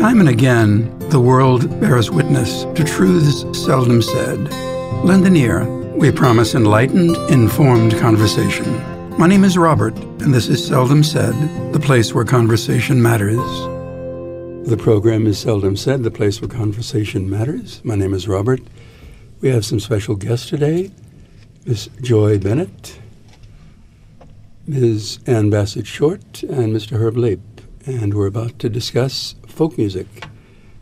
Time and again, the world bears witness to truths seldom said. Lend an ear. We promise enlightened, informed conversation. My name is Robert, and this is Seldom Said, the place where conversation matters. The program is Seldom Said, the place where conversation matters. My name is Robert. We have some special guests today Ms. Joy Bennett, Ms. Ann Bassett Short, and Mr. Herb Leip. And we're about to discuss folk music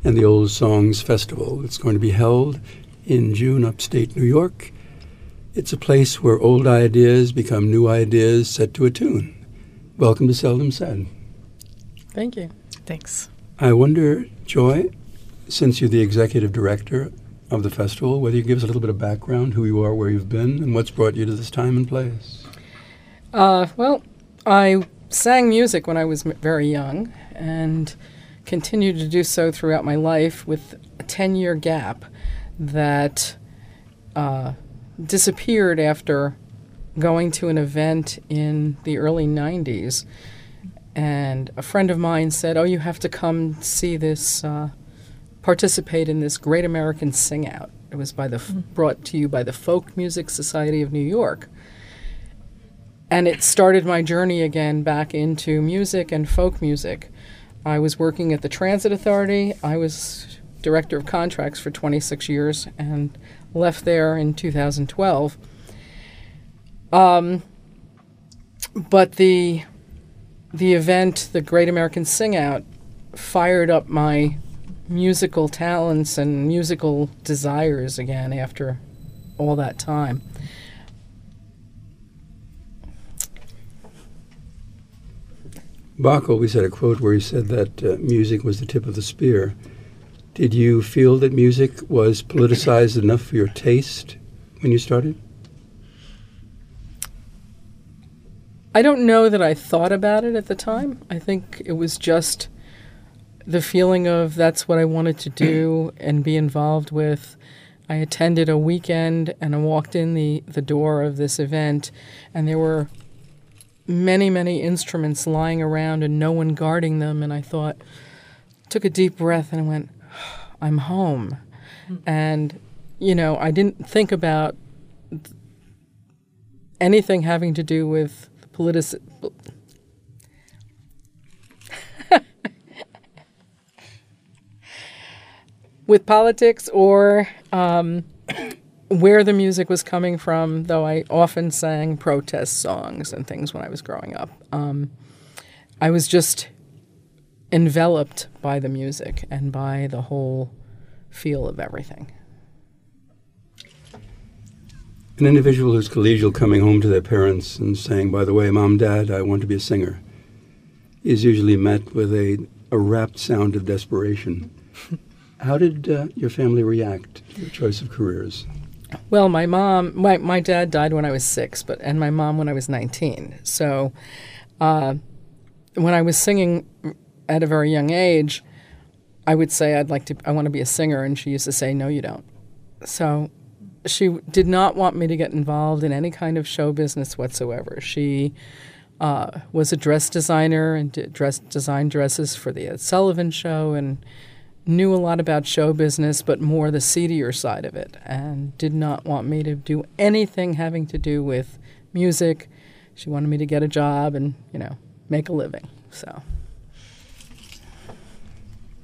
and the Old Songs Festival. It's going to be held in June upstate New York. It's a place where old ideas become new ideas set to a tune. Welcome to Seldom Said. Thank you. Thanks. I wonder, Joy, since you're the executive director of the festival, whether you give us a little bit of background, who you are, where you've been, and what's brought you to this time and place. Uh, well, I sang music when I was m- very young and continued to do so throughout my life with a 10 year gap that uh, disappeared after going to an event in the early 90s. And a friend of mine said, Oh, you have to come see this, uh, participate in this Great American Sing Out. It was by the f- brought to you by the Folk Music Society of New York and it started my journey again back into music and folk music. I was working at the Transit Authority. I was director of contracts for 26 years and left there in 2012. Um, but the the event, the Great American Sing Out, fired up my musical talents and musical desires again after all that time. Bach always had a quote where he said that uh, music was the tip of the spear. Did you feel that music was politicized enough for your taste when you started? I don't know that I thought about it at the time. I think it was just the feeling of that's what I wanted to do and be involved with. I attended a weekend and I walked in the, the door of this event, and there were many, many instruments lying around and no one guarding them. And I thought, took a deep breath and went, I'm home. And, you know, I didn't think about th- anything having to do with politic. with politics or um, where the music was coming from, though I often sang protest songs and things when I was growing up. Um, I was just enveloped by the music and by the whole feel of everything. An individual who's collegial coming home to their parents and saying, by the way, mom, dad, I want to be a singer, is usually met with a, a rapt sound of desperation. How did uh, your family react to your choice of careers? Well, my mom, my, my dad died when I was six, but and my mom when I was 19. So uh, when I was singing at a very young age, I would say I'd like to, I want to be a singer, and she used to say, No, you don't. So she did not want me to get involved in any kind of show business whatsoever. She uh, was a dress designer and dress design dresses for the Ed Sullivan Show and knew a lot about show business, but more the seedier side of it, and did not want me to do anything having to do with music. She wanted me to get a job and you know make a living. So.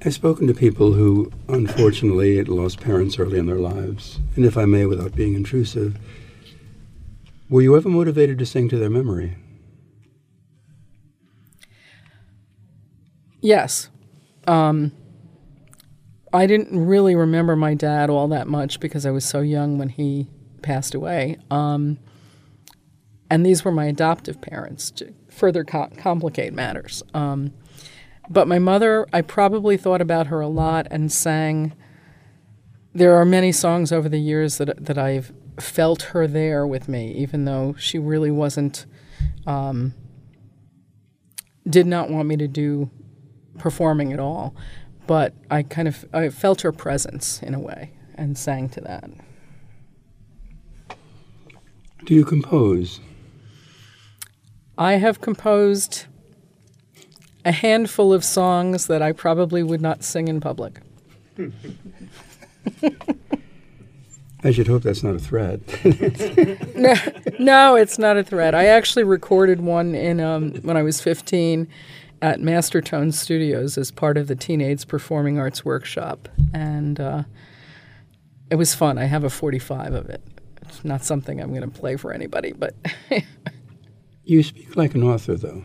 I've spoken to people who, unfortunately, lost parents early in their lives. And if I may, without being intrusive, were you ever motivated to sing to their memory? Yes. Um, I didn't really remember my dad all that much because I was so young when he passed away. Um, and these were my adoptive parents to further co- complicate matters. Um, but my mother, I probably thought about her a lot and sang. There are many songs over the years that that I've felt her there with me, even though she really wasn't, um, did not want me to do performing at all. But I kind of I felt her presence in a way and sang to that. Do you compose? I have composed a handful of songs that I probably would not sing in public. I should hope that's not a threat. no, no, it's not a threat. I actually recorded one in um, when I was 15 at Mastertone Studios as part of the Teenage Performing Arts Workshop, and uh, it was fun. I have a 45 of it. It's not something I'm going to play for anybody, but. you speak like an author, though.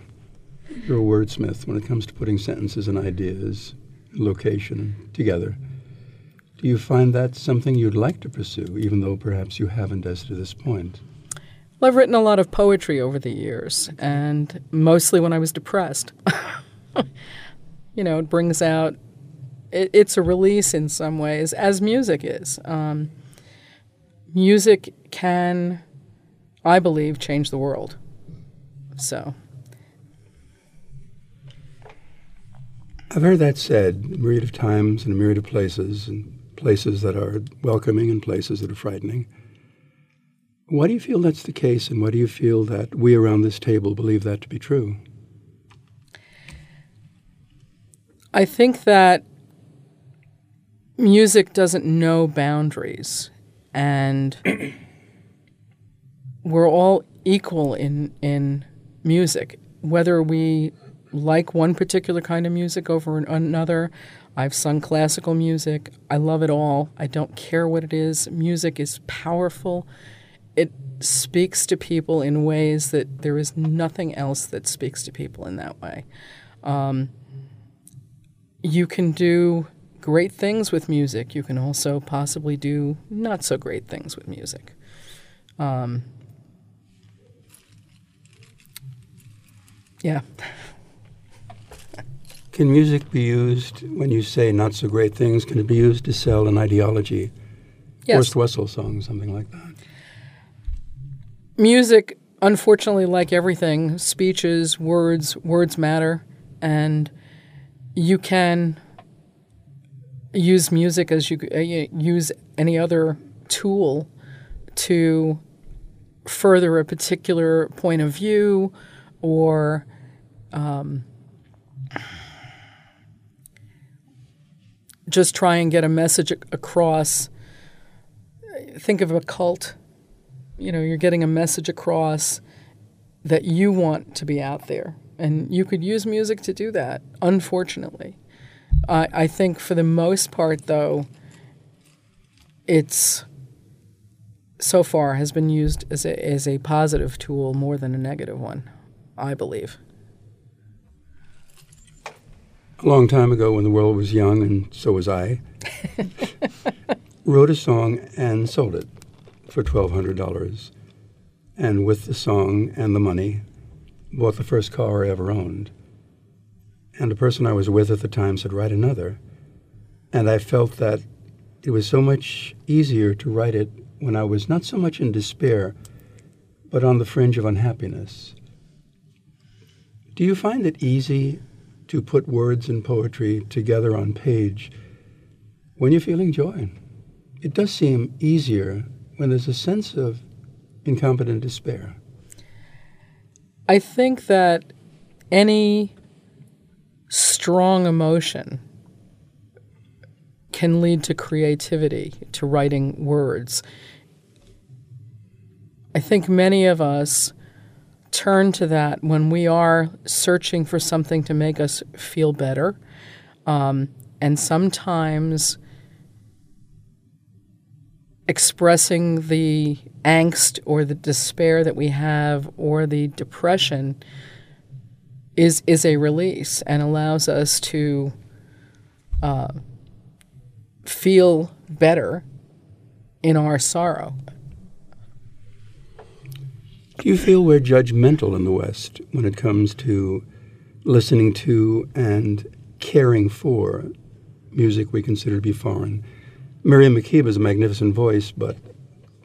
You're a wordsmith when it comes to putting sentences and ideas, location together. Do you find that something you'd like to pursue, even though perhaps you haven't as to this point? Well, I've written a lot of poetry over the years, and mostly when I was depressed. you know, it brings out, it, it's a release in some ways, as music is. Um, music can, I believe, change the world. So. I've heard that said a myriad of times in a myriad of places, and places that are welcoming and places that are frightening. Why do you feel that's the case, and why do you feel that we around this table believe that to be true? I think that music doesn't know boundaries, and we're all equal in in music, whether we like one particular kind of music over another, I've sung classical music. I love it all. I don't care what it is. Music is powerful. It speaks to people in ways that there is nothing else that speaks to people in that way. Um, you can do great things with music. You can also possibly do not so great things with music. Um, yeah. Can music be used when you say not so great things? Can it be used to sell an ideology? Yes. Horst Wessel song, something like that. Music, unfortunately, like everything, speeches, words, words matter, and you can use music as you uh, use any other tool to further a particular point of view or um, just try and get a message across. Think of a cult. You know, you're getting a message across that you want to be out there. And you could use music to do that, unfortunately. I, I think for the most part, though, it's so far has been used as a, as a positive tool more than a negative one, I believe a long time ago when the world was young and so was I, wrote a song and sold it for $1,200. And with the song and the money, bought the first car I ever owned. And the person I was with at the time said, Write another. And I felt that it was so much easier to write it when I was not so much in despair, but on the fringe of unhappiness. Do you find it easy to put words and poetry together on page when you're feeling joy. It does seem easier when there's a sense of incompetent despair. I think that any strong emotion can lead to creativity, to writing words. I think many of us turn to that when we are searching for something to make us feel better. Um, and sometimes expressing the angst or the despair that we have or the depression is is a release and allows us to uh, feel better in our sorrow. Do you feel we're judgmental in the West when it comes to listening to and caring for music we consider to be foreign? Miriam Makeba is a magnificent voice, but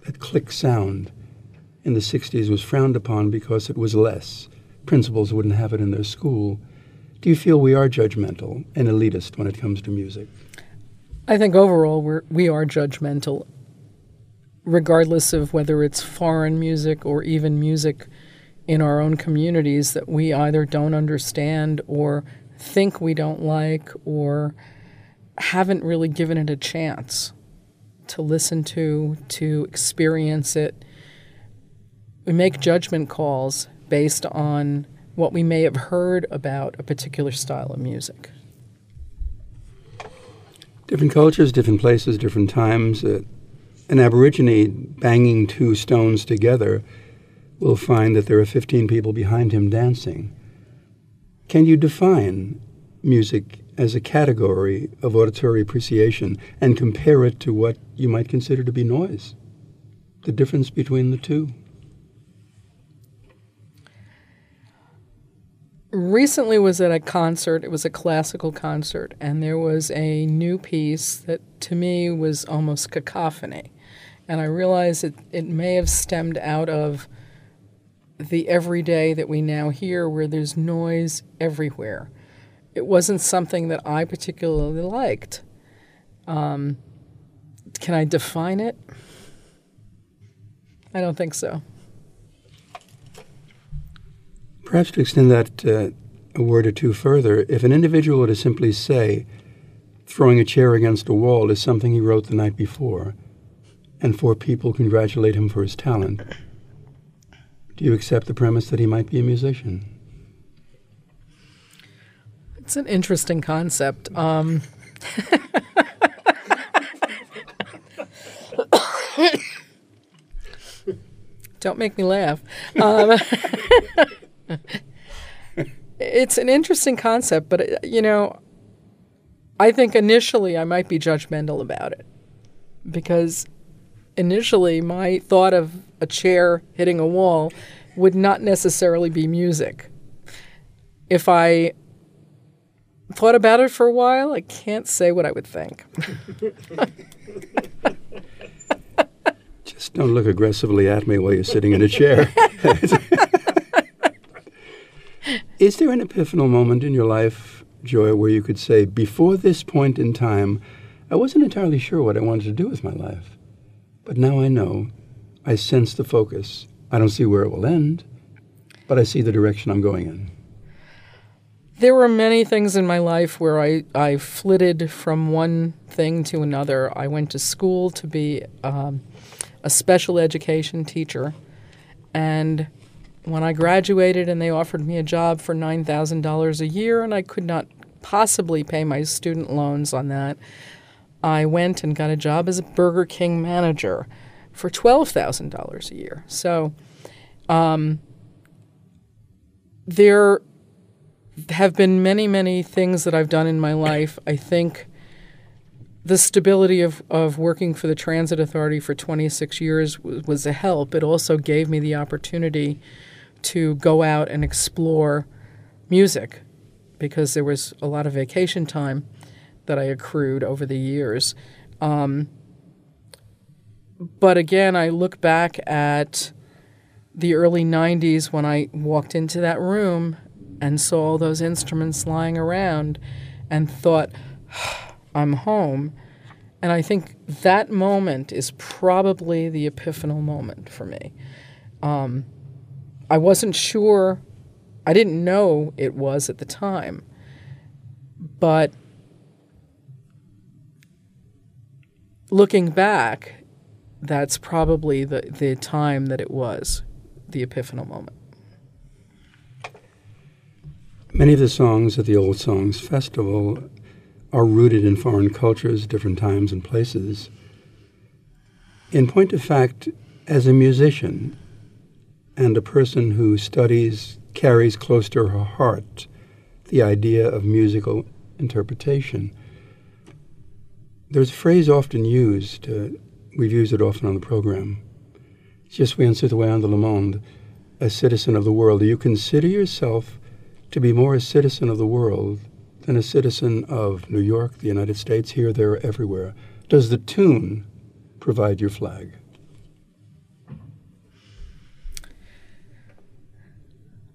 that click sound in the 60s was frowned upon because it was less. Principals wouldn't have it in their school. Do you feel we are judgmental and elitist when it comes to music? I think overall we're, we are judgmental regardless of whether it's foreign music or even music in our own communities that we either don't understand or think we don't like or haven't really given it a chance to listen to, to experience it. We make judgment calls based on what we may have heard about a particular style of music. Different cultures, different places, different times. Uh, an Aborigine banging two stones together will find that there are 15 people behind him dancing. Can you define music as a category of auditory appreciation and compare it to what you might consider to be noise? The difference between the two? recently was at a concert. It was a classical concert, and there was a new piece that to me was almost cacophony. And I realized it, it may have stemmed out of the everyday that we now hear where there's noise everywhere. It wasn't something that I particularly liked. Um, can I define it? I don't think so. Perhaps to extend that uh, a word or two further, if an individual were to simply say, throwing a chair against a wall is something he wrote the night before, and four people congratulate him for his talent, do you accept the premise that he might be a musician? It's an interesting concept. Um, don't make me laugh. Um, it's an interesting concept, but uh, you know, I think initially I might be judgmental about it because initially my thought of a chair hitting a wall would not necessarily be music. If I thought about it for a while, I can't say what I would think. Just don't look aggressively at me while you're sitting in a chair. Is there an epiphanal moment in your life, Joy, where you could say, before this point in time, I wasn't entirely sure what I wanted to do with my life, but now I know. I sense the focus. I don't see where it will end, but I see the direction I'm going in. There were many things in my life where I, I flitted from one thing to another. I went to school to be um, a special education teacher, and when I graduated and they offered me a job for $9,000 a year and I could not possibly pay my student loans on that, I went and got a job as a Burger King manager for $12,000 a year. So um, there have been many, many things that I've done in my life. I think the stability of, of working for the Transit Authority for 26 years was, was a help. It also gave me the opportunity to go out and explore music because there was a lot of vacation time that I accrued over the years. Um, but again, I look back at the early 90s when I walked into that room and saw all those instruments lying around and thought, I'm home. And I think that moment is probably the epiphanal moment for me. Um, I wasn't sure, I didn't know it was at the time, but looking back, that's probably the, the time that it was, the epiphanal moment. Many of the songs at the Old Songs Festival are rooted in foreign cultures, different times and places. In point of fact, as a musician, and a person who studies, carries close to her heart the idea of musical interpretation. There's a phrase often used, uh, we've used it often on the program. Je suis un citoyen de le monde, a citizen of the world. Do you consider yourself to be more a citizen of the world than a citizen of New York, the United States, here, there, everywhere? Does the tune provide your flag?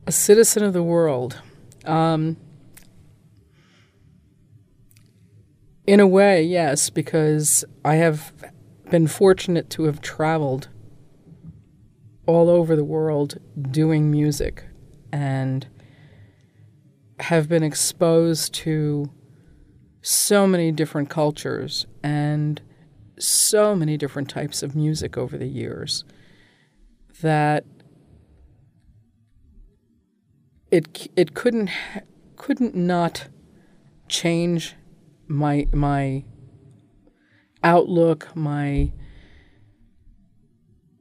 a citizen of the world. Um, in a way, yes, because I have been fortunate to have traveled all over the world doing music and have been exposed to so many different cultures and so many different types of music over the years that it it couldn't couldn't not change my my outlook, my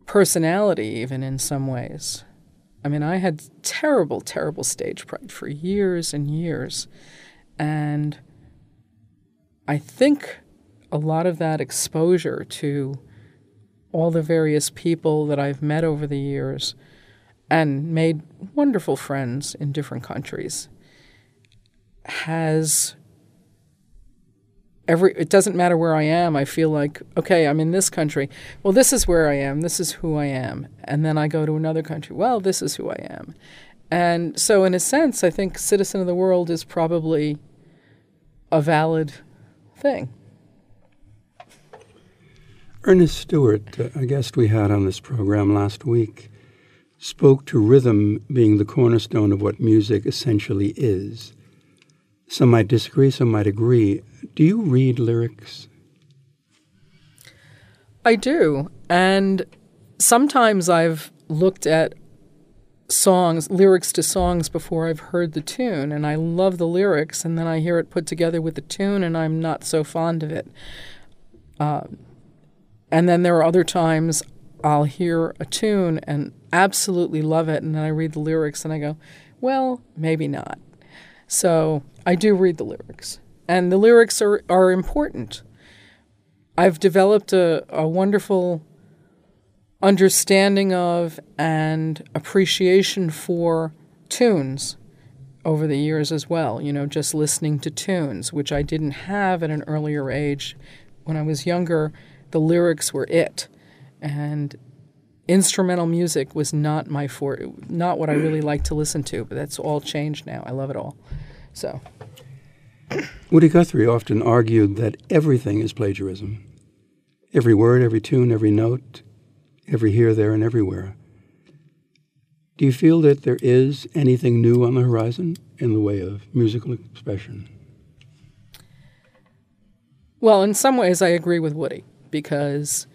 personality, even in some ways. I mean, I had terrible, terrible stage fright for years and years. And I think a lot of that exposure to all the various people that I've met over the years and made wonderful friends in different countries has every it doesn't matter where I am. I feel like okay, I'm in this country. Well, this is where I am. This is who I am. And then I go to another country. Well, this is who I am. And so in a sense, I think citizen of the world is probably a valid thing. Ernest Stewart, a guest we had on this program last week, spoke to rhythm being the cornerstone of what music essentially is. Some might disagree, some might agree. Do you read lyrics? I do. And sometimes I've looked at songs, lyrics to songs before I've heard the tune, and I love the lyrics, and then I hear it put together with the tune, and I'm not so fond of it. Uh, and then there are other times I'll hear a tune and absolutely love it, and then I read the lyrics and I go, well, maybe not. So I do read the lyrics, and the lyrics are, are important. I've developed a, a wonderful understanding of and appreciation for tunes over the years as well. You know, just listening to tunes, which I didn't have at an earlier age. When I was younger, the lyrics were it. And instrumental music was not my for not what I really like to listen to, but that's all changed now. I love it all. So Woody Guthrie often argued that everything is plagiarism. Every word, every tune, every note, every here, there, and everywhere. Do you feel that there is anything new on the horizon in the way of musical expression? Well, in some ways, I agree with Woody because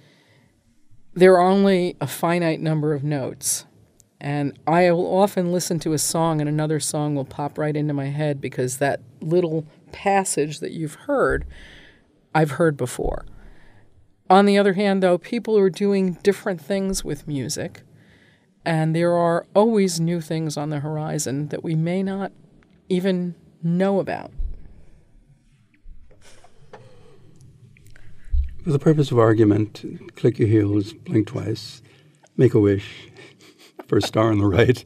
there are only a finite number of notes. And I will often listen to a song, and another song will pop right into my head because that little passage that you've heard, I've heard before. On the other hand, though, people are doing different things with music, and there are always new things on the horizon that we may not even know about. For the purpose of argument, click your heels, blink twice, make a wish for a star on the right.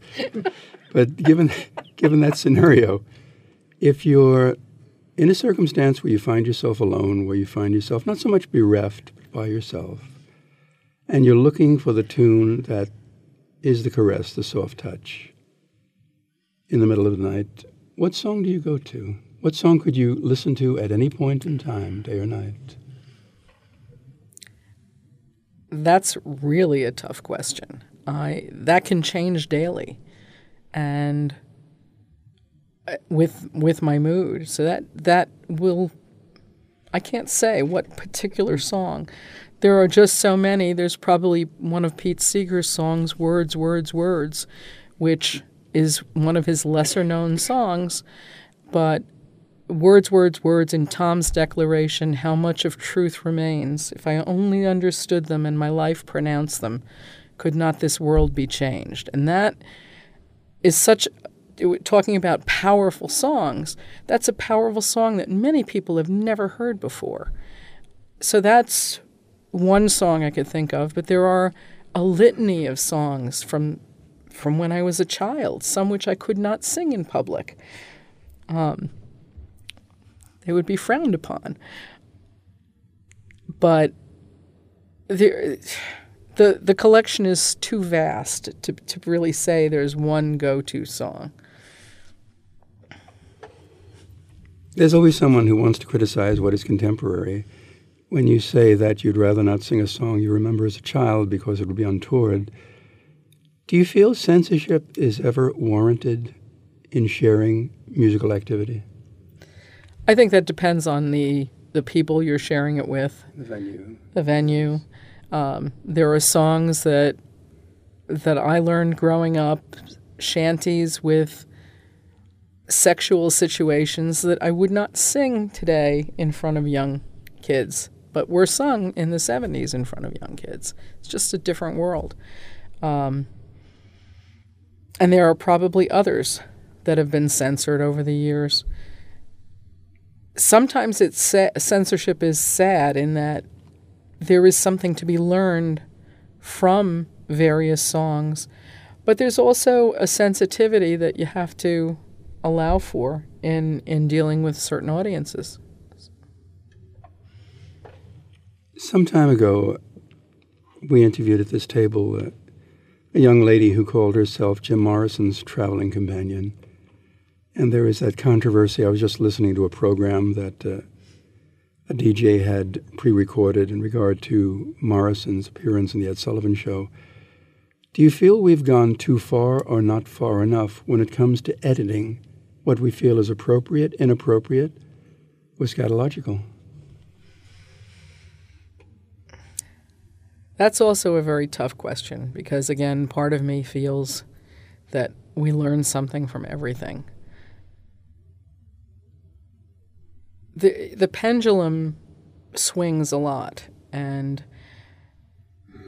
But given given that scenario, if you're in a circumstance where you find yourself alone, where you find yourself not so much bereft by yourself, and you're looking for the tune that is the caress, the soft touch, in the middle of the night, what song do you go to? What song could you listen to at any point in time, day or night? That's really a tough question. I that can change daily, and uh, with with my mood. So that that will. I can't say what particular song. There are just so many. There's probably one of Pete Seeger's songs, "Words, Words, Words," which is one of his lesser known songs, but words, words, words in Tom's declaration, how much of truth remains. If I only understood them and my life pronounced them, could not this world be changed? And that is such, talking about powerful songs, that's a powerful song that many people have never heard before. So that's one song I could think of, but there are a litany of songs from from when I was a child, some which I could not sing in public. Um, they would be frowned upon. But the the the collection is too vast to to really say there's one go-to song. There's always someone who wants to criticize what is contemporary. When you say that you'd rather not sing a song you remember as a child because it would be untoward, do you feel censorship is ever warranted in sharing musical activity? I think that depends on the the people you're sharing it with, The venue. the venue. Um, there are songs that that I learned growing up, shanties with sexual situations that I would not sing today in front of young kids, but were sung in the 70s in front of young kids. It's just a different world. Um, and there are probably others that have been censored over the years. Sometimes it's sa- censorship is sad in that there is something to be learned from various songs, but there's also a sensitivity that you have to allow for in in dealing with certain audiences. Some time ago, we interviewed at this table a young lady who called herself Jim Morrison's traveling companion. And there is that controversy. I was just listening to a program that uh, a DJ had pre recorded in regard to Morrison's appearance in the Ed Sullivan Show. Do you feel we've gone too far or not far enough when it comes to editing what we feel is appropriate, inappropriate, or scatological? That's also a very tough question because, again, part of me feels that we learn something from everything. The, the pendulum swings a lot, and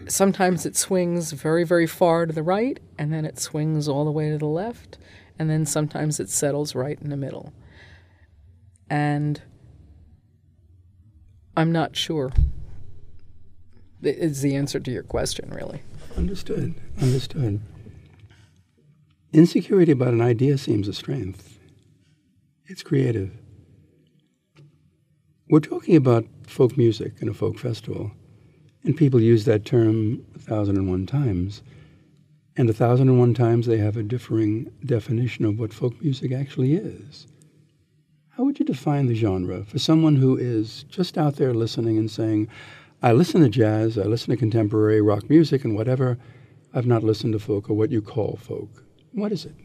sometimes it swings very, very far to the right, and then it swings all the way to the left, and then sometimes it settles right in the middle. And I'm not sure is the answer to your question, really. Understood. Understood. Insecurity about an idea seems a strength. It's creative. We're talking about folk music and a folk festival, and people use that term a thousand and one times. And a thousand and one times they have a differing definition of what folk music actually is. How would you define the genre for someone who is just out there listening and saying, I listen to jazz, I listen to contemporary rock music and whatever. I've not listened to folk or what you call folk. What is it?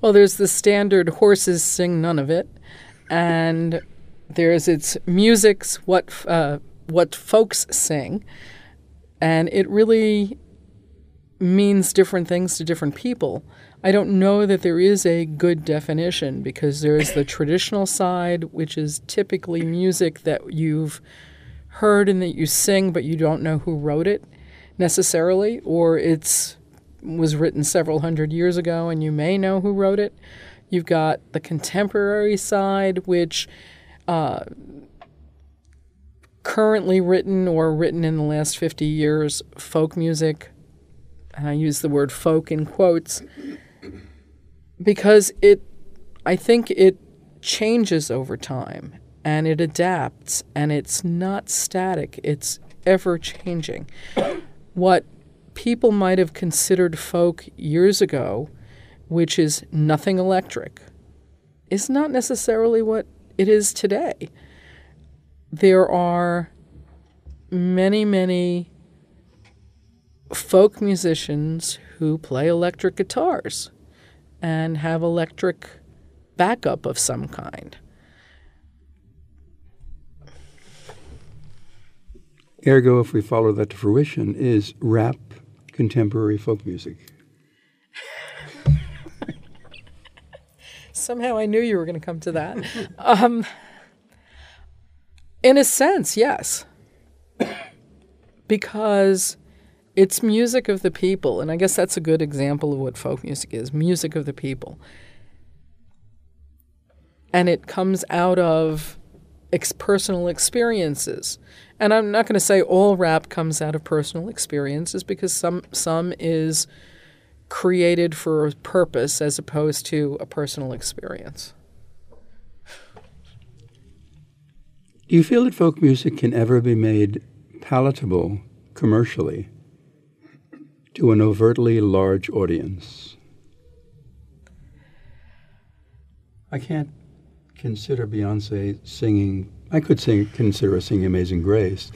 Well, there's the standard horses sing none of it, and there's its music's what uh, what folks sing, and it really means different things to different people. I don't know that there is a good definition because there is the traditional side, which is typically music that you've heard and that you sing, but you don't know who wrote it necessarily, or it's was written several hundred years ago and you may know who wrote it. You've got the contemporary side, which currently written or written in the last 50 years, folk music, and I use the word folk in quotes, because it, I think it changes over time and it adapts and it's not static, it's ever changing. What people might have considered folk years ago, which is nothing electric, is not necessarily what it is today. There are many, many folk musicians who play electric guitars and have electric backup of some kind. Ergo, if we follow that to fruition, is rap contemporary folk music. Somehow I knew you were going to come to that. um, in a sense, yes. because it's music of the people. And I guess that's a good example of what folk music is music of the people. And it comes out of ex- personal experiences. And I'm not going to say all rap comes out of personal experiences because some some is created for a purpose as opposed to a personal experience. Do you feel that folk music can ever be made palatable commercially to an overtly large audience? I can't consider Beyonce singing I could sing, consider her singing Amazing Grace,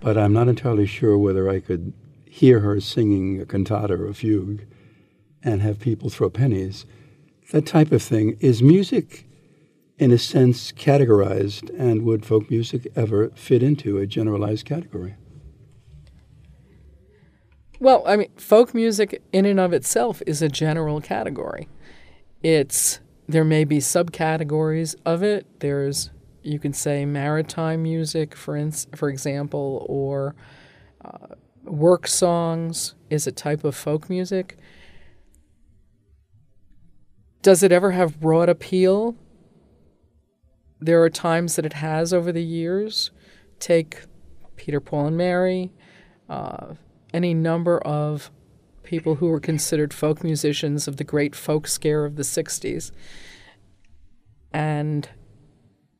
but I'm not entirely sure whether I could hear her singing a cantata or a fugue and have people throw pennies, that type of thing. Is music, in a sense, categorized, and would folk music ever fit into a generalized category? Well, I mean, folk music in and of itself is a general category. It's there may be subcategories of it. There's you can say maritime music, for ins- for example, or uh, work songs is a type of folk music. Does it ever have broad appeal? There are times that it has over the years. Take Peter, Paul, and Mary, uh, any number of people who were considered folk musicians of the great folk scare of the 60s. And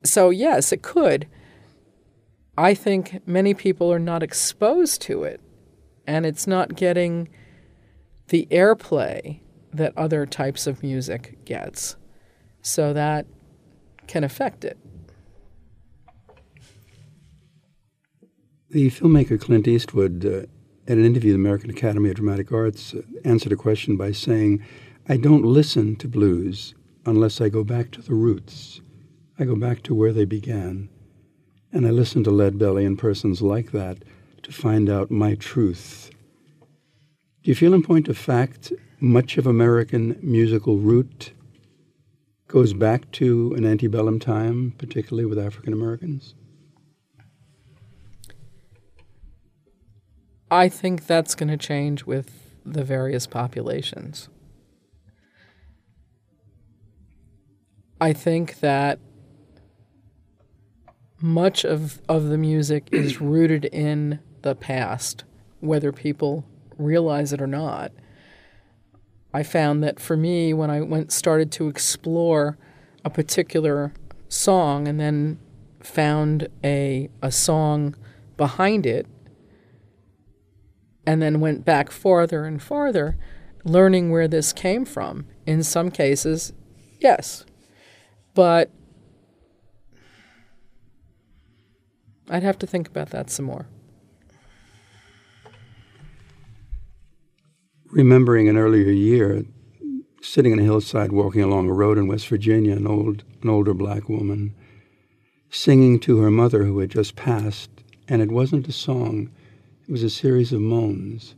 so, yes, it could. I think many people are not exposed to it, and it's not getting the airplay that other types of music gets. So that can affect it. The filmmaker Clint Eastwood, uh, in an interview with the American Academy of Dramatic Arts, uh, answered a question by saying, I don't listen to blues unless I go back to the roots. I go back to where they began. And I listen to Lead Belly and persons like that to find out my truth. Do you feel, in point of fact, much of American musical root goes back to an antebellum time, particularly with African Americans? I think that's going to change with the various populations. I think that much of, of the music is rooted in the past, whether people realize it or not. I found that for me, when I went started to explore a particular song and then found a a song behind it, and then went back farther and farther, learning where this came from. In some cases, yes, but I'd have to think about that some more. Remembering an earlier year, sitting on a hillside walking along a road in West Virginia, an old an older black woman singing to her mother who had just passed, and it wasn't a song, it was a series of moans.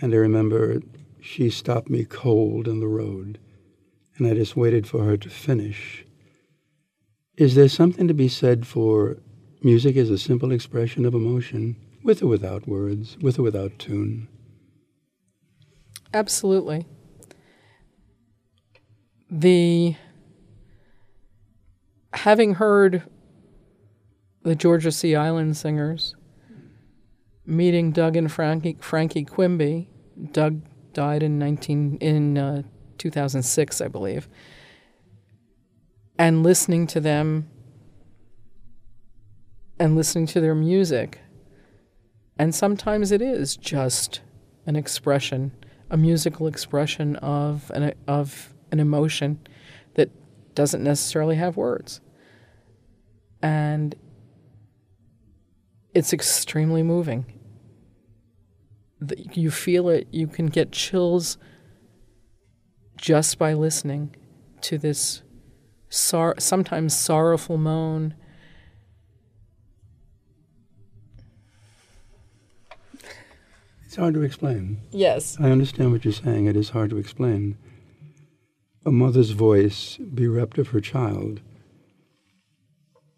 And I remember she stopped me cold in the road, and I just waited for her to finish. Is there something to be said for Music is a simple expression of emotion, with or without words, with or without tune. Absolutely. The having heard the Georgia Sea Island singers, meeting Doug and Frankie, Frankie Quimby, Doug died in 19 in uh, 2006, I believe, and listening to them and listening to their music. And sometimes it is just an expression, a musical expression of an, of an emotion that doesn't necessarily have words. And it's extremely moving. You feel it, you can get chills just by listening to this sor- sometimes sorrowful moan hard to explain. Yes. I understand what you're saying. It is hard to explain. A mother's voice bereft of her child.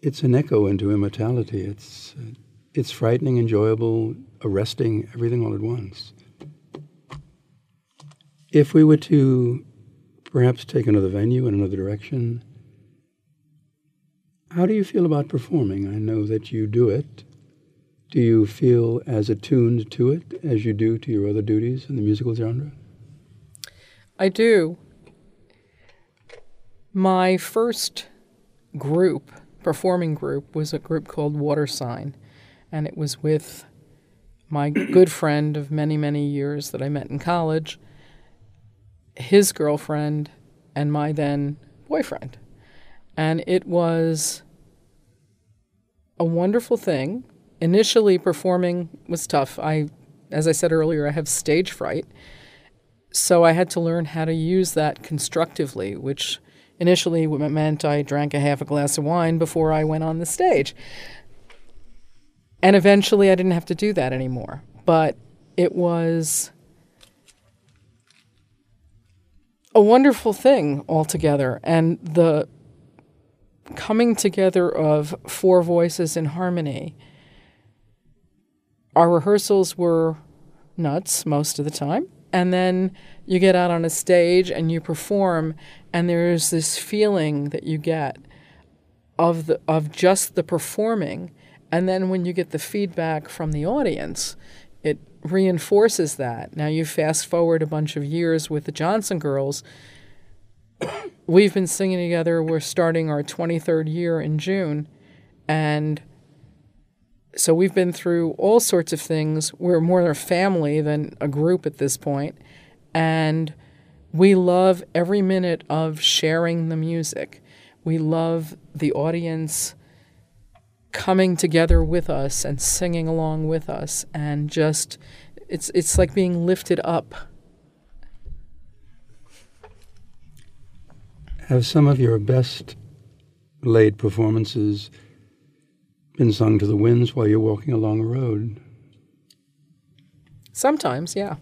It's an echo into immortality. It's, uh, it's frightening, enjoyable, arresting, everything all at once. If we were to perhaps take another venue in another direction, how do you feel about performing? I know that you do it. Do you feel as attuned to it as you do to your other duties in the musical genre? I do. My first group, performing group, was a group called Water Sign, and it was with my good friend of many, many years that I met in college, his girlfriend, and my then boyfriend. And it was a wonderful thing initially performing was tough. I, as I said earlier, I have stage fright, so I had to learn how to use that constructively, which initially meant I drank a half a glass of wine before I went on the stage. And eventually I didn't have to do that anymore. But it was a wonderful thing altogether. And the coming together of four voices in harmony. Our rehearsals were nuts most of the time. And then you get out on a stage and you perform, and there's this feeling that you get of the of just the performing. And then when you get the feedback from the audience, it reinforces that. Now you fast forward a bunch of years with the Johnson Girls. We've been singing together. We're starting our 23rd year in June, and so we've been through all sorts of things. We're more a family than a group at this point. and we love every minute of sharing the music. We love the audience coming together with us and singing along with us and just it's it's like being lifted up. Have some of your best laid performances been sung to the winds while you're walking along a road? Sometimes, yeah.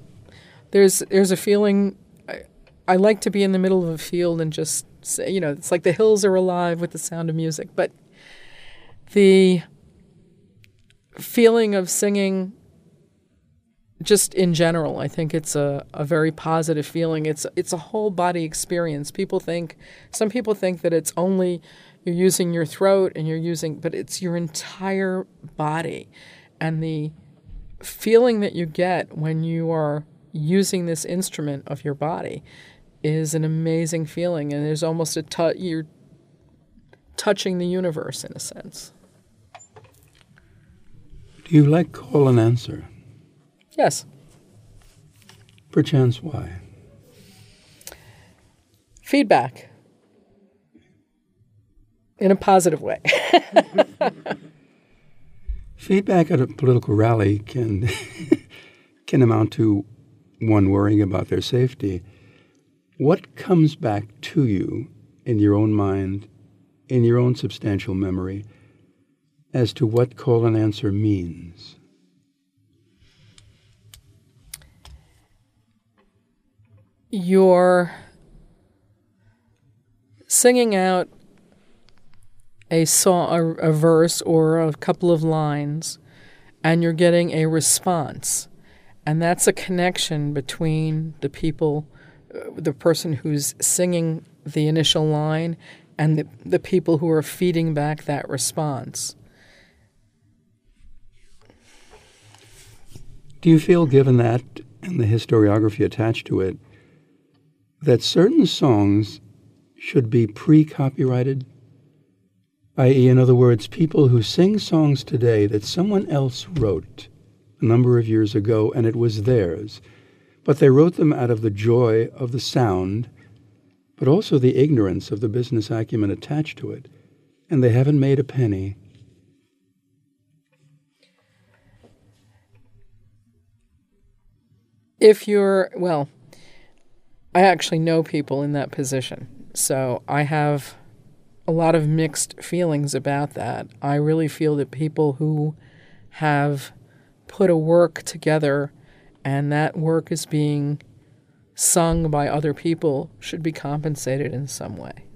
There's there's a feeling I, I like to be in the middle of a field and just say, you know, it's like the hills are alive with the sound of music, but the feeling of singing just in general, I think it's a, a very positive feeling. It's it's a whole body experience. People think some people think that it's only you're using your throat and you're using but it's your entire body. And the feeling that you get when you are using this instrument of your body is an amazing feeling and there's almost a touch you're touching the universe in a sense. Do you like call and answer? Yes. Perchance why? Feedback in a positive way. Feedback at a political rally can can amount to one worrying about their safety. What comes back to you in your own mind, in your own substantial memory, as to what call and answer means? You're singing out a song, a, a verse or a couple of lines, and you're getting a response. And that's a connection between the people, uh, the person who's singing the initial line, and the, the people who are feeding back that response. Do you feel, given that and the historiography attached to it, that certain songs should be pre copyrighted? i.e., in other words, people who sing songs today that someone else wrote a number of years ago and it was theirs, but they wrote them out of the joy of the sound, but also the ignorance of the business acumen attached to it, and they haven't made a penny. If you're, well, I actually know people in that position. So I have a lot of mixed feelings about that. I really feel that people who have put a work together and that work is being sung by other people should be compensated in some way.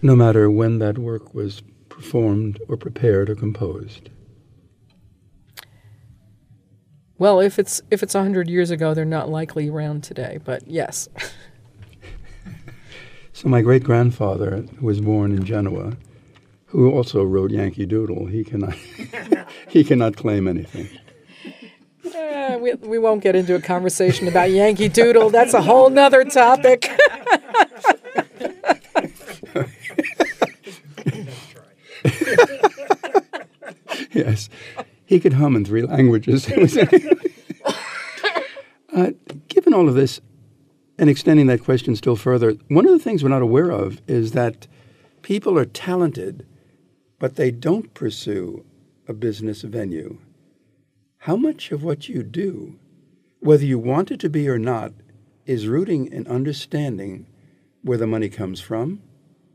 No matter when that work was performed or prepared or composed. Well, if it's if it's 100 years ago, they're not likely around today, but yes. So my great grandfather, was born in Genoa, who also wrote Yankee Doodle, he cannot he cannot claim anything. Uh, we, we won't get into a conversation about Yankee Doodle. That's a whole nother topic. yes, he could hum in three languages. uh, given all of this, and extending that question still further, one of the things we're not aware of is that people are talented, but they don't pursue a business venue. How much of what you do whether you want it to be or not, is rooting in understanding where the money comes from,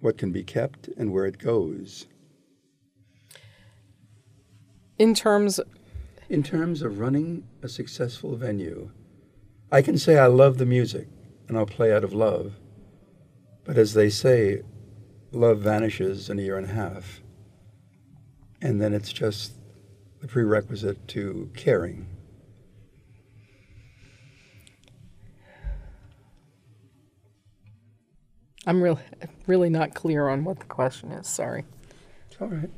what can be kept, and where it goes. In terms In terms of running a successful venue, I can say I love the music and I'll play out of love. But as they say, love vanishes in a year and a half. And then it's just the prerequisite to caring. I'm really really not clear on what the question is. Sorry. It's all right.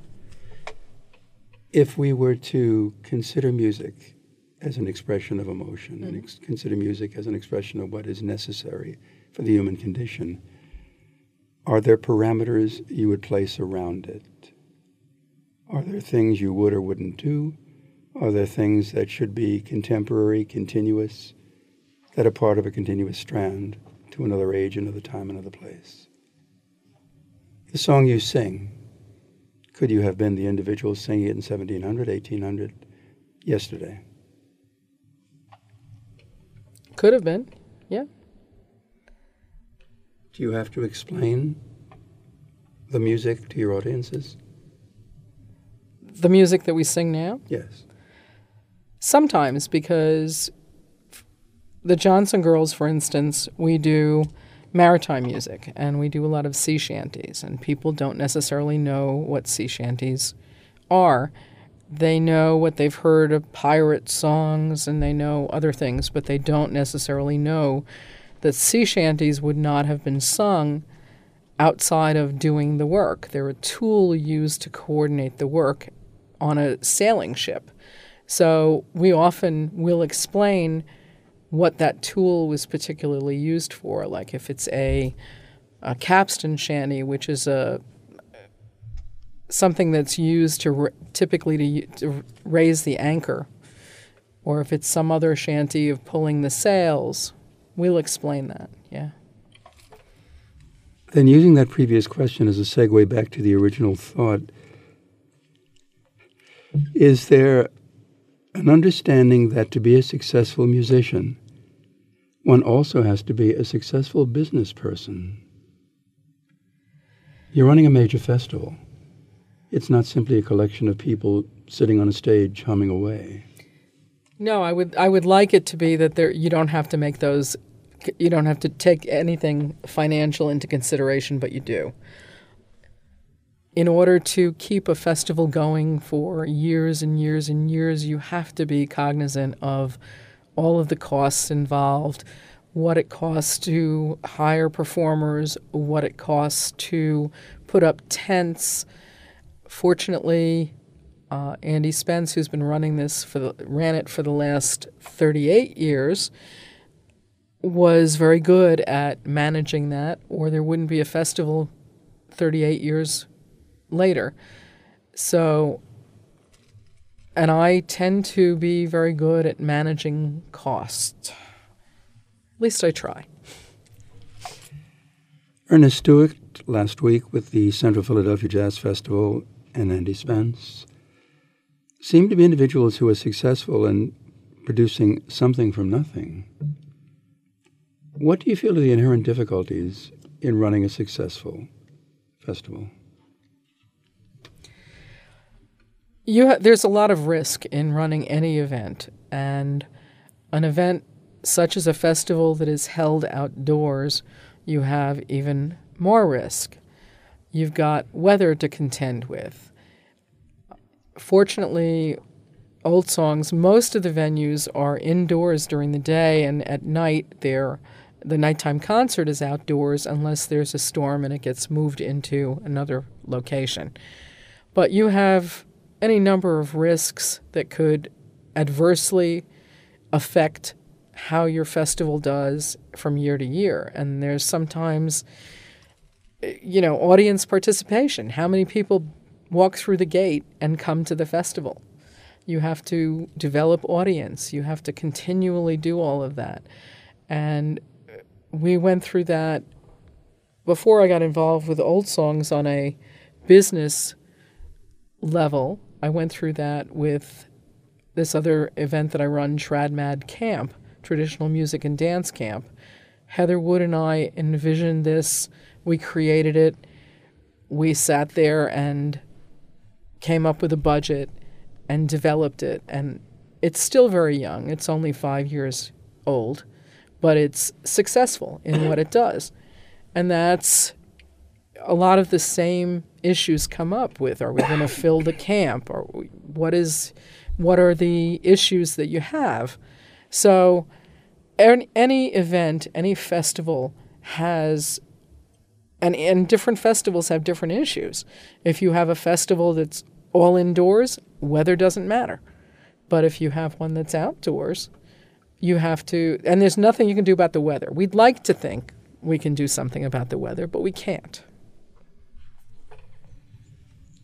If we were to consider music as an expression of emotion and mm-hmm. ex- consider music as an expression of what is necessary for the human condition, are there parameters you would place around it? Are there things you would or wouldn't do? Are there things that should be contemporary, continuous, that are part of a continuous strand to another age, another time, another place? The song you sing, could you have been the individual singing it in 1700, 1800, yesterday? Could have been. Yeah. Do you have to explain the music to your audiences? The music that we sing now? Yes. Sometimes because the Johnson Girls, for instance, we do maritime music and we do a lot of sea shanties, and people don't necessarily know what sea shanties are. They know what they've heard of pirate songs and they know other things, but they don't necessarily know that sea shanties would not have been sung outside of doing the work. They're a tool used to coordinate the work on a sailing ship. So we often will explain what that tool was particularly used for, like if it's a, a capstan shanty, which is a something that's used to typically to, to raise the anchor, or if it's some other shanty of pulling the sails, we'll explain that. Yeah. Then, using that previous question as a segue back to the original thought, is there an understanding that to be a successful musician, one also has to be a successful business person? You're running a major festival. It's not simply a collection of people sitting on a stage humming away. No, I would I would like it to be that there you don't have to make those you don't have to take anything financial into consideration, but you do. In order to keep a festival going for years and years and years, you have to be cognizant of all of the costs involved, what it costs to hire performers, what it costs to put up tents. Fortunately, uh, Andy Spence, who's been running this for the, ran it for the last 38 years, was very good at managing that, or there wouldn't be a festival 38 years later. So, and I tend to be very good at managing costs. At least I try. Ernest Stewart last week with the Central Philadelphia Jazz Festival and Andy Spence seem to be individuals who are successful in producing something from nothing. What do you feel are the inherent difficulties in running a successful festival? You ha- there's a lot of risk in running any event, and an event such as a festival that is held outdoors, you have even more risk. You've got weather to contend with. Fortunately, old songs, most of the venues are indoors during the day, and at night they're the nighttime concert is outdoors unless there's a storm and it gets moved into another location. But you have any number of risks that could adversely affect how your festival does from year to year. And there's sometimes, you know, audience participation. How many people walk through the gate and come to the festival? You have to develop audience. You have to continually do all of that. And we went through that before I got involved with old songs on a business level. I went through that with this other event that I run, Tradmad Camp. traditional music and dance camp. Heather Wood and I envisioned this. We created it. We sat there and came up with a budget and developed it. And it's still very young. It's only five years old, but it's successful in what it does. And that's a lot of the same issues come up with are we going to fill the camp or what is what are the issues that you have so any event any festival has and, and different festivals have different issues if you have a festival that's all indoors weather doesn't matter but if you have one that's outdoors you have to and there's nothing you can do about the weather we'd like to think we can do something about the weather but we can't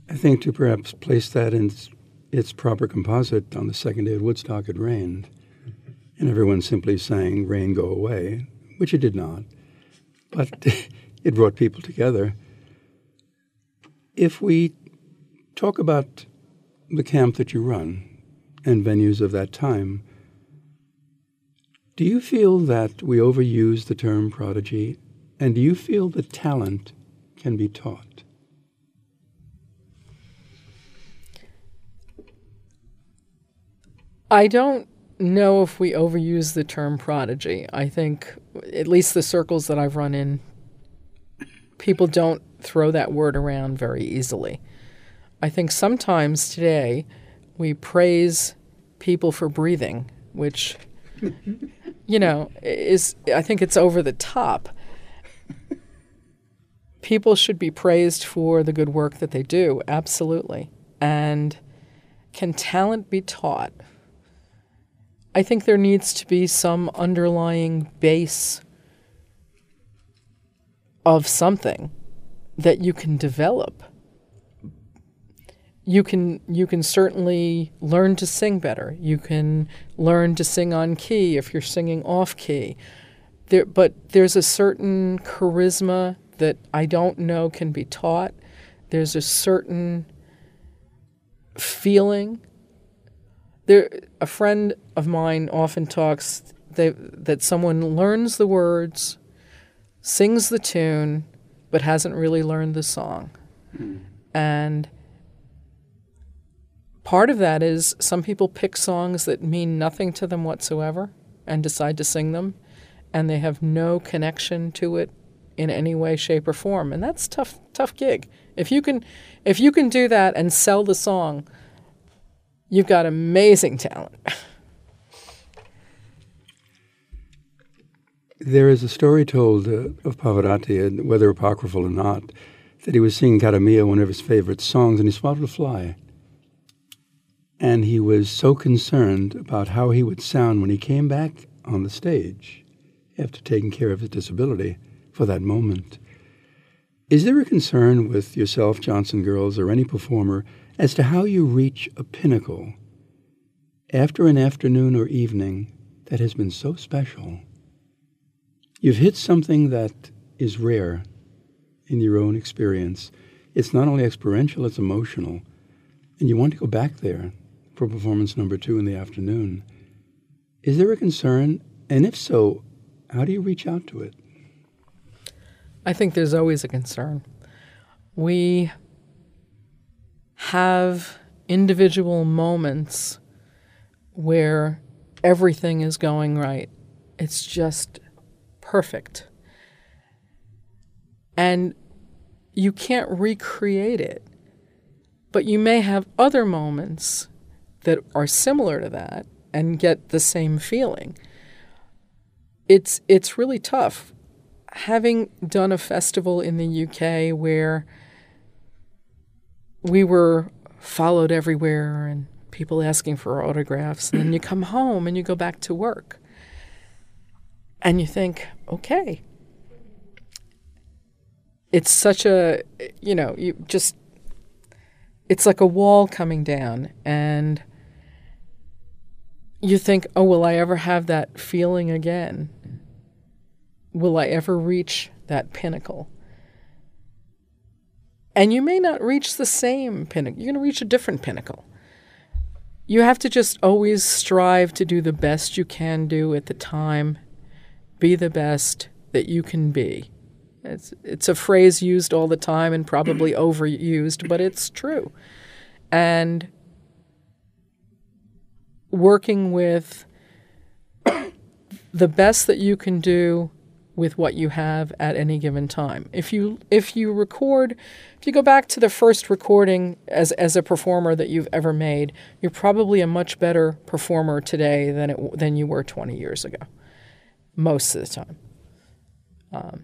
I think to perhaps place that in its proper composite on the second day of Woodstock, it rained. And everyone simply sang, Rain, go away, which it did not. But it brought people together. If we talk about the camp that you run and venues of that time, do you feel that we overuse the term prodigy? And do you feel that talent can be taught? I don't know if we overuse the term prodigy. I think, at least the circles that I've run in, people don't throw that word around very easily. I think sometimes today we praise people for breathing, which, you know, is, I think it's over the top. People should be praised for the good work that they do, absolutely. And can talent be taught? I think there needs to be some underlying base of something that you can develop. You can you can certainly learn to sing better. You can learn to sing on key if you're singing off key. There, but there's a certain charisma that I don't know can be taught. There's a certain feeling there a friend of mine often talks that, that someone learns the words, sings the tune, but hasn't really learned the song. Mm. And part of that is some people pick songs that mean nothing to them whatsoever and decide to sing them, and they have no connection to it in any way, shape, or form. And that's tough, tough gig. If you can, if you can do that and sell the song You've got amazing talent. There is a story told uh, of Pavarotti, whether apocryphal or not, that he was singing Cara Mia, one of his favorite songs, and he swallowed a fly. And he was so concerned about how he would sound when he came back on the stage after taking care of his disability for that moment. Is there a concern with yourself, Johnson Girls, or any performer as to how you reach a pinnacle after an afternoon or evening that has been so special. You've hit something that is rare in your own experience. It's not only experiential, it's emotional. And you want to go back there for performance number two in the afternoon. Is there a concern? And if so, how do you reach out to it? I think there's always a concern. We have individual moments where everything is going right. It's just perfect. And you can't recreate it. But you may have other moments that are similar to that and get the same feeling. It's it's really tough. Having done a festival in the UK where we were followed everywhere and people asking for autographs. And then you come home and you go back to work. And you think, okay. It's such a, you know, you just, it's like a wall coming down. And you think, oh, will I ever have that feeling again? Will I ever reach that pinnacle? And you may not reach the same pinnacle. You're going to reach a different pinnacle. you have to just always strive to do the best you can do at the time, be the best that you can be. It's, it's a phrase used all the time and probably overused, but it's true. And working with the best that you can do with what you have at any given time. If you if you record, if you go back to the first recording as as a performer that you've ever made, you're probably a much better performer today than it than you were 20 years ago. Most of the time. Um,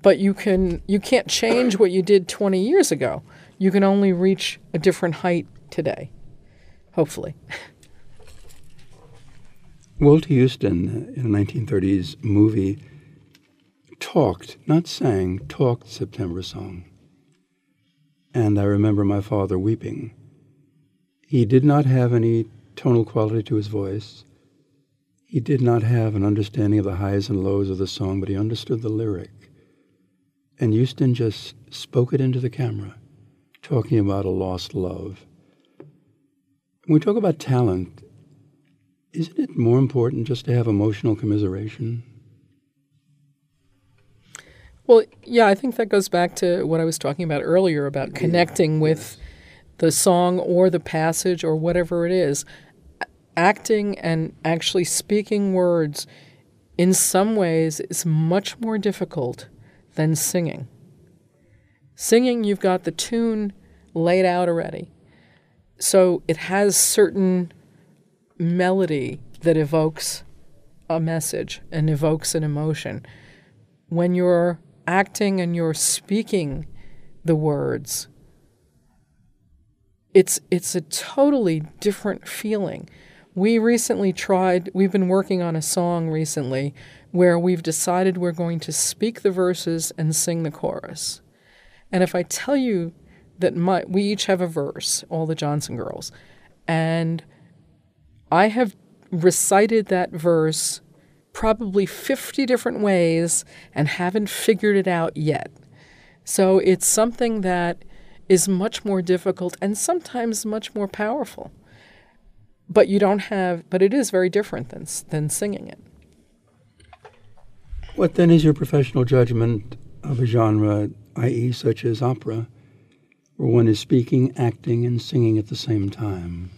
but you can you can't change what you did 20 years ago. You can only reach a different height today. Hopefully. Walter Huston, in a 1930s movie, talked, not sang, talked September Song. And I remember my father weeping. He did not have any tonal quality to his voice. He did not have an understanding of the highs and lows of the song, but he understood the lyric. And Huston just spoke it into the camera, talking about a lost love. When we talk about talent, isn't it more important just to have emotional commiseration? Well, yeah, I think that goes back to what I was talking about earlier about connecting with the song or the passage or whatever it is. Acting and actually speaking words in some ways is much more difficult than singing. Singing, you've got the tune laid out already. So it has certain melody that evokes a message and evokes an emotion. When you're acting and you're speaking the words, it's it's a totally different feeling. We recently tried, we've been working on a song recently where we've decided we're going to speak the verses and sing the chorus. And if I tell you that my, we each have a verse, all the Johnson girls, and I have recited that verse probably 50 different ways and haven't figured it out yet. So it's something that is much more difficult and sometimes much more powerful. But you don't have, but it is very different than, than singing it. What then is your professional judgment of a genre, i.e., such as opera, where one is speaking, acting, and singing at the same time?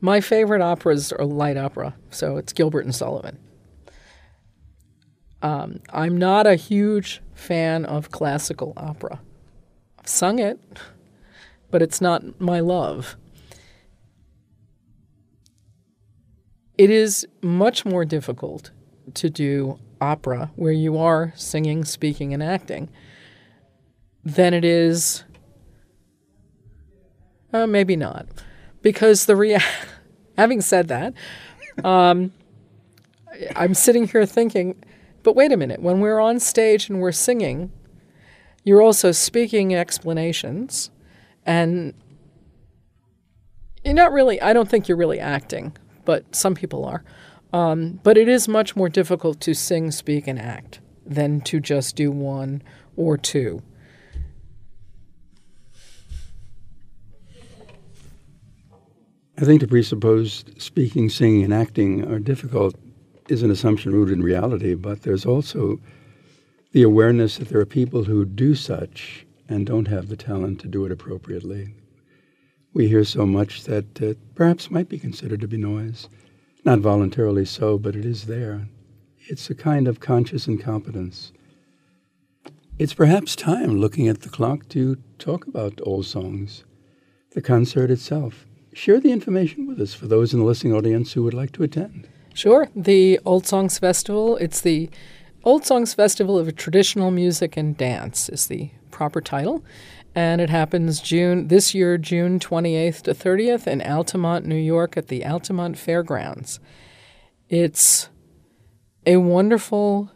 My favorite operas are light opera, so it's Gilbert and Sullivan. Um, I'm not a huge fan of classical opera. Sung it, but it's not my love. It is much more difficult to do opera where you are singing, speaking, and acting than it is. Uh, maybe not because the rea- having said that, um, I'm sitting here thinking, but wait a minute, when we're on stage and we're singing, you're also speaking explanations, and you're not really. I don't think you're really acting, but some people are. Um, but it is much more difficult to sing, speak, and act than to just do one or two. I think to presuppose speaking, singing, and acting are difficult is an assumption rooted in reality, but there's also the awareness that there are people who do such and don't have the talent to do it appropriately. We hear so much that uh, perhaps might be considered to be noise. Not voluntarily so, but it is there. It's a kind of conscious incompetence. It's perhaps time, looking at the clock, to talk about old songs, the concert itself share the information with us for those in the listening audience who would like to attend. Sure. The Old Songs Festival, it's the Old Songs Festival of Traditional Music and Dance is the proper title. And it happens June this year, June 28th to 30th in Altamont, New York at the Altamont Fairgrounds. It's a wonderful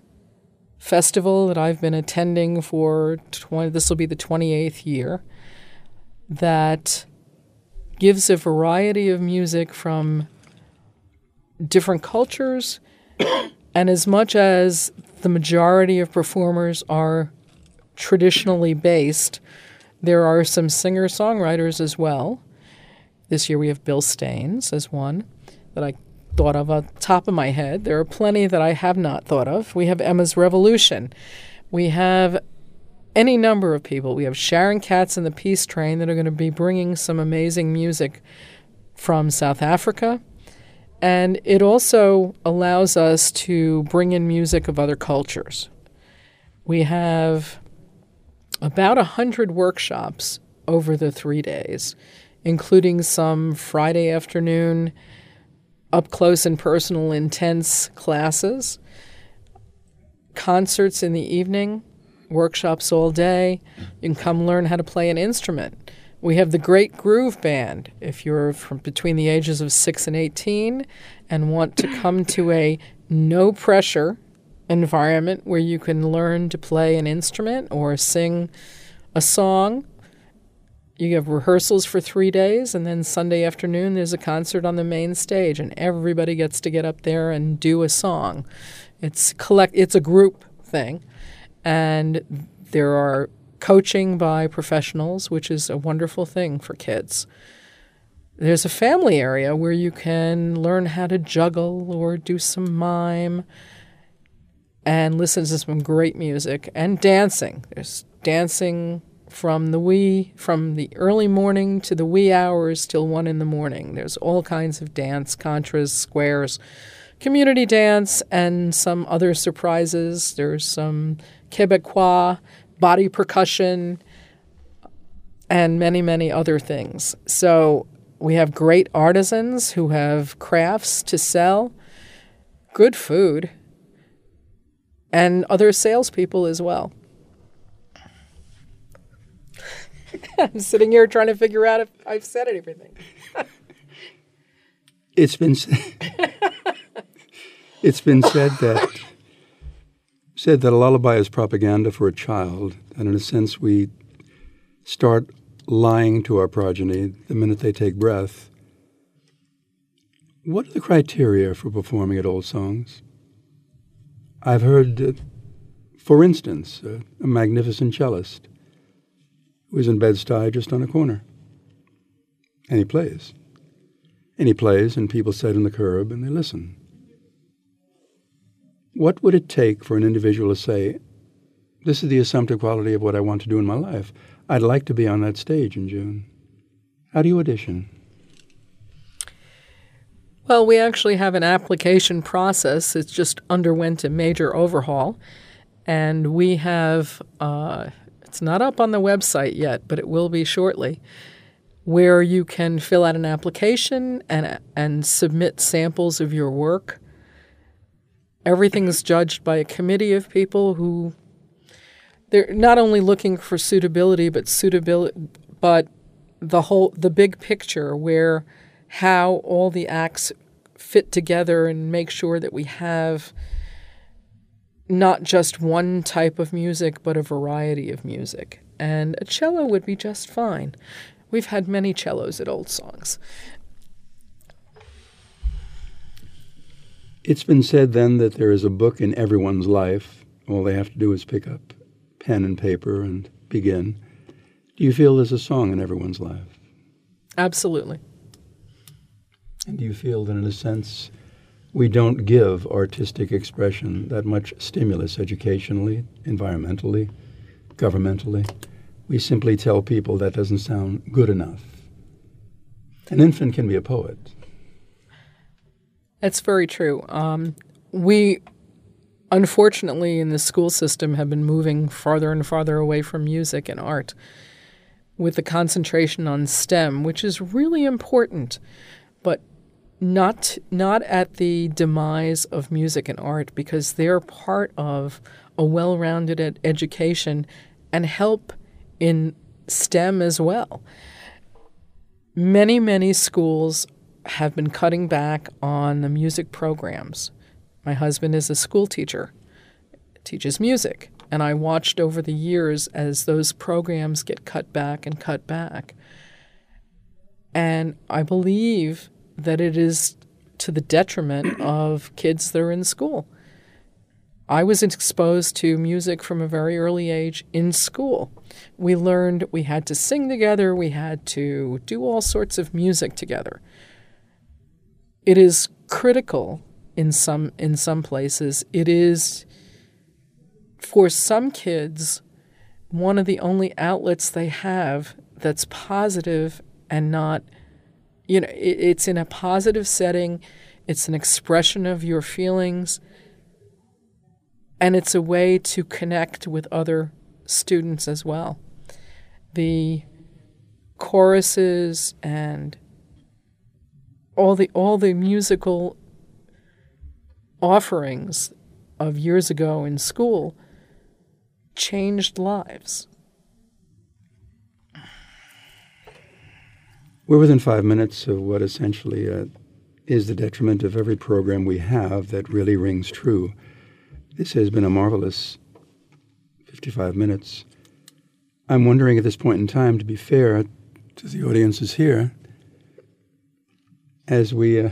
festival that I've been attending for 20 this will be the 28th year that gives a variety of music from different cultures. and as much as the majority of performers are traditionally based. There are some singer songwriters as well. This year we have Bill Staines as one that I thought of on top of my head. There are plenty that I have not thought of. We have Emma's Revolution. We have any number of people. We have Sharon Katz and the Peace Train that are going to be bringing some amazing music from South Africa. And it also allows us to bring in music of other cultures. We have about a hundred workshops over the three days, including some Friday afternoon up close and personal intense classes, concerts in the evening, workshops all day. You can come learn how to play an instrument. We have the Great Groove Band. If you're from between the ages of 6 and 18 and want to come to a no pressure environment where you can learn to play an instrument or sing a song, you have rehearsals for three days, and then Sunday afternoon there's a concert on the main stage, and everybody gets to get up there and do a song. It's collect. It's a group thing, and there are coaching by professionals, which is a wonderful thing for kids. There's a family area where you can learn how to juggle or do some mime and listen to some great music and dancing. There's dancing from the wee from the early morning to the wee hours till one in the morning. There's all kinds of dance, contras, squares, community dance, and some other surprises. There's some Quebecois, body percussion, and many, many other things. So we have great artisans who have crafts to sell, good food, and other salespeople as well. I'm sitting here trying to figure out if I've said everything. it's been it's been said that said that a lullaby is propaganda for a child, and in a sense, we start lying to our progeny the minute they take breath. What are the criteria for performing at Old Songs? I've heard, uh, for instance, uh, a magnificent cellist who is in Bed-Stuy just on a corner. And he plays. And he plays, and people sit on the curb and they listen. What would it take for an individual to say, This is the assumptive quality of what I want to do in my life? I'd like to be on that stage in June. How do you audition? Well, we actually have an application process. It just underwent a major overhaul. And we have uh, it's not up on the website yet, but it will be shortly, where you can fill out an application and, and submit samples of your work. Everything is judged by a committee of people who they're not only looking for suitability, but suitability, but the whole the big picture where how all the acts fit together and make sure that we have not just one type of music, but a variety of music. And a cello would be just fine. We've had many cellos at Old Songs. It's been said then that there is a book in everyone's life. All they have to do is pick up pen and paper and begin. Do you feel there's a song in everyone's life? Absolutely. And do you feel that, in a sense, we don't give artistic expression that much stimulus educationally, environmentally, governmentally. We simply tell people that doesn't sound good enough. An infant can be a poet. That's very true. Um, we, unfortunately, in the school system, have been moving farther and farther away from music and art with the concentration on STEM, which is really important. But not not at the demise of music and art because they're part of a well-rounded ed- education and help in STEM as well. Many many schools have been cutting back on the music programs. My husband is a school teacher, teaches music, and I watched over the years as those programs get cut back and cut back. And I believe that it is to the detriment of kids that are in school. I was exposed to music from a very early age in school. We learned we had to sing together, we had to do all sorts of music together. It is critical in some in some places. It is for some kids one of the only outlets they have that's positive and not you know it, it's in a positive setting it's an expression of your feelings and it's a way to connect with other students as well the choruses and all the all the musical offerings of years ago in school changed lives. We're within five minutes of what essentially uh, is the detriment of every program we have that really rings true. This has been a marvelous 55 minutes. I'm wondering at this point in time, to be fair to the audiences here, as we uh,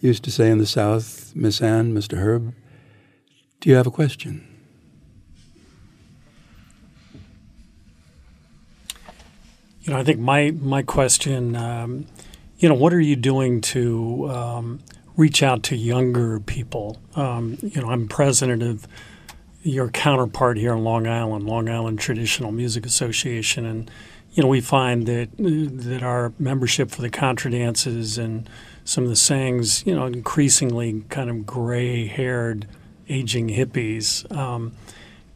used to say in the South, Miss Anne, Mr. Herb, do you have a question? You know, I think my my question, um, you know, what are you doing to um, reach out to younger people? Um, you know, I'm president of your counterpart here in Long Island, Long Island Traditional Music Association, and you know, we find that that our membership for the contra dances and some of the sayings, you know, increasingly kind of gray-haired, aging hippies, um,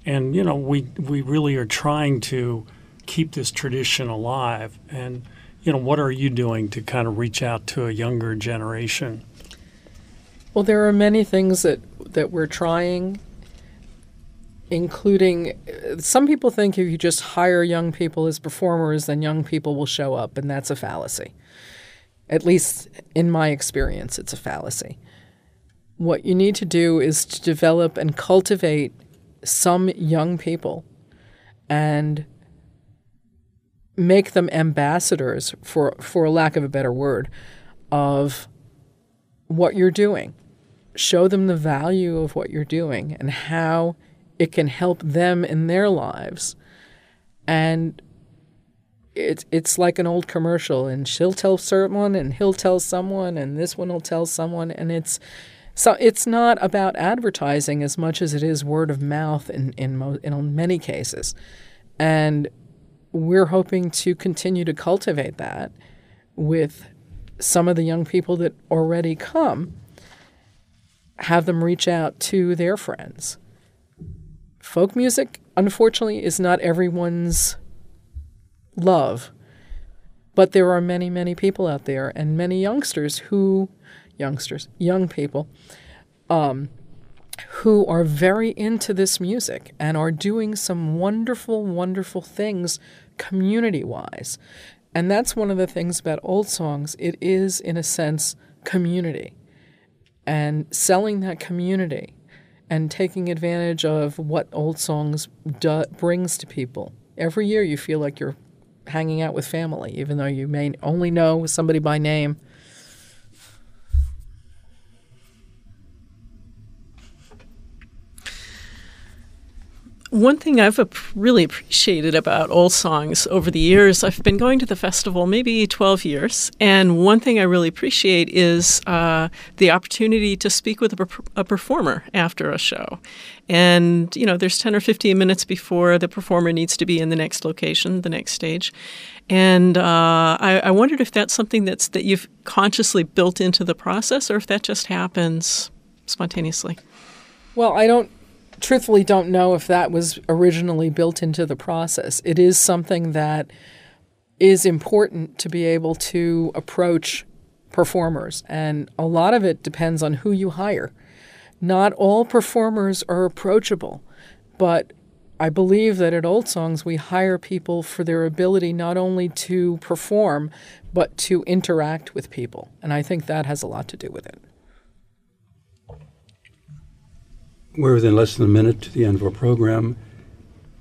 and you know, we we really are trying to keep this tradition alive? And you know, what are you doing to kind of reach out to a younger generation? Well, there are many things that that we're trying including some people think if you just hire young people as performers then young people will show up and that's a fallacy. At least in my experience it's a fallacy. What you need to do is to develop and cultivate some young people and make them ambassadors, for, for lack of a better word, of what you're doing. Show them the value of what you're doing and how it can help them in their lives. And it's it's like an old commercial, and she'll tell someone, and he'll tell someone, and this one will tell someone, and it's so it's not about advertising as much as it is word of mouth in in, mo- in many cases, and we're hoping to continue to cultivate that with some of the young people that already come, have them reach out to their friends. Folk music, unfortunately, is not everyone's love, but there are many, many people out there and many youngsters who, youngsters, young people, um, who are very into this music and are doing some wonderful, wonderful things community wise. And that's one of the things about old songs. It is, in a sense, community. And selling that community and taking advantage of what old songs do, brings to people. Every year you feel like you're hanging out with family, even though you may only know somebody by name One thing I've really appreciated about old songs over the years, I've been going to the festival maybe 12 years, and one thing I really appreciate is uh, the opportunity to speak with a, a, performer after a show. And, you know, there's 10 or 15 minutes before the performer needs to be in the next location, the next stage. And uh, I, I wondered if that's something that's that you've consciously built into the process or if that just happens spontaneously. Well, I don't truthfully don't know if that was originally built into the process. It is something that is important to be able to approach performers, and a lot of it depends on who you hire. Not all performers are approachable, but I believe that at Old Songs we hire people for their ability not only to perform, but to interact with people. And I think that has a lot to do with it. We're within less than a minute to the end of our program.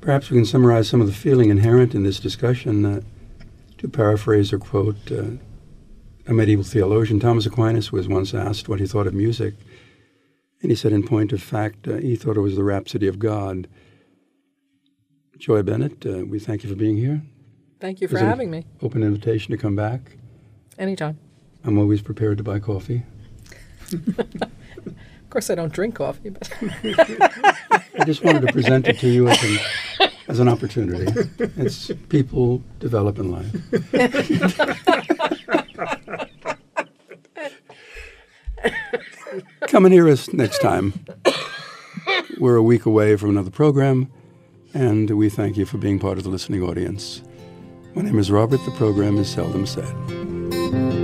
Perhaps we can summarize some of the feeling inherent in this discussion. Uh, to paraphrase or quote uh, a medieval theologian, Thomas Aquinas was once asked what he thought of music. And he said, in point of fact, uh, he thought it was the Rhapsody of God. Joy Bennett, uh, we thank you for being here. Thank you for it- having me. Open invitation to come back. Anytime. I'm always prepared to buy coffee. Of course, I don't drink coffee, but I just wanted to present it to you as an, as an opportunity. It's people develop in life. Come and hear us next time. We're a week away from another program, and we thank you for being part of the listening audience. My name is Robert. The program is Seldom Said.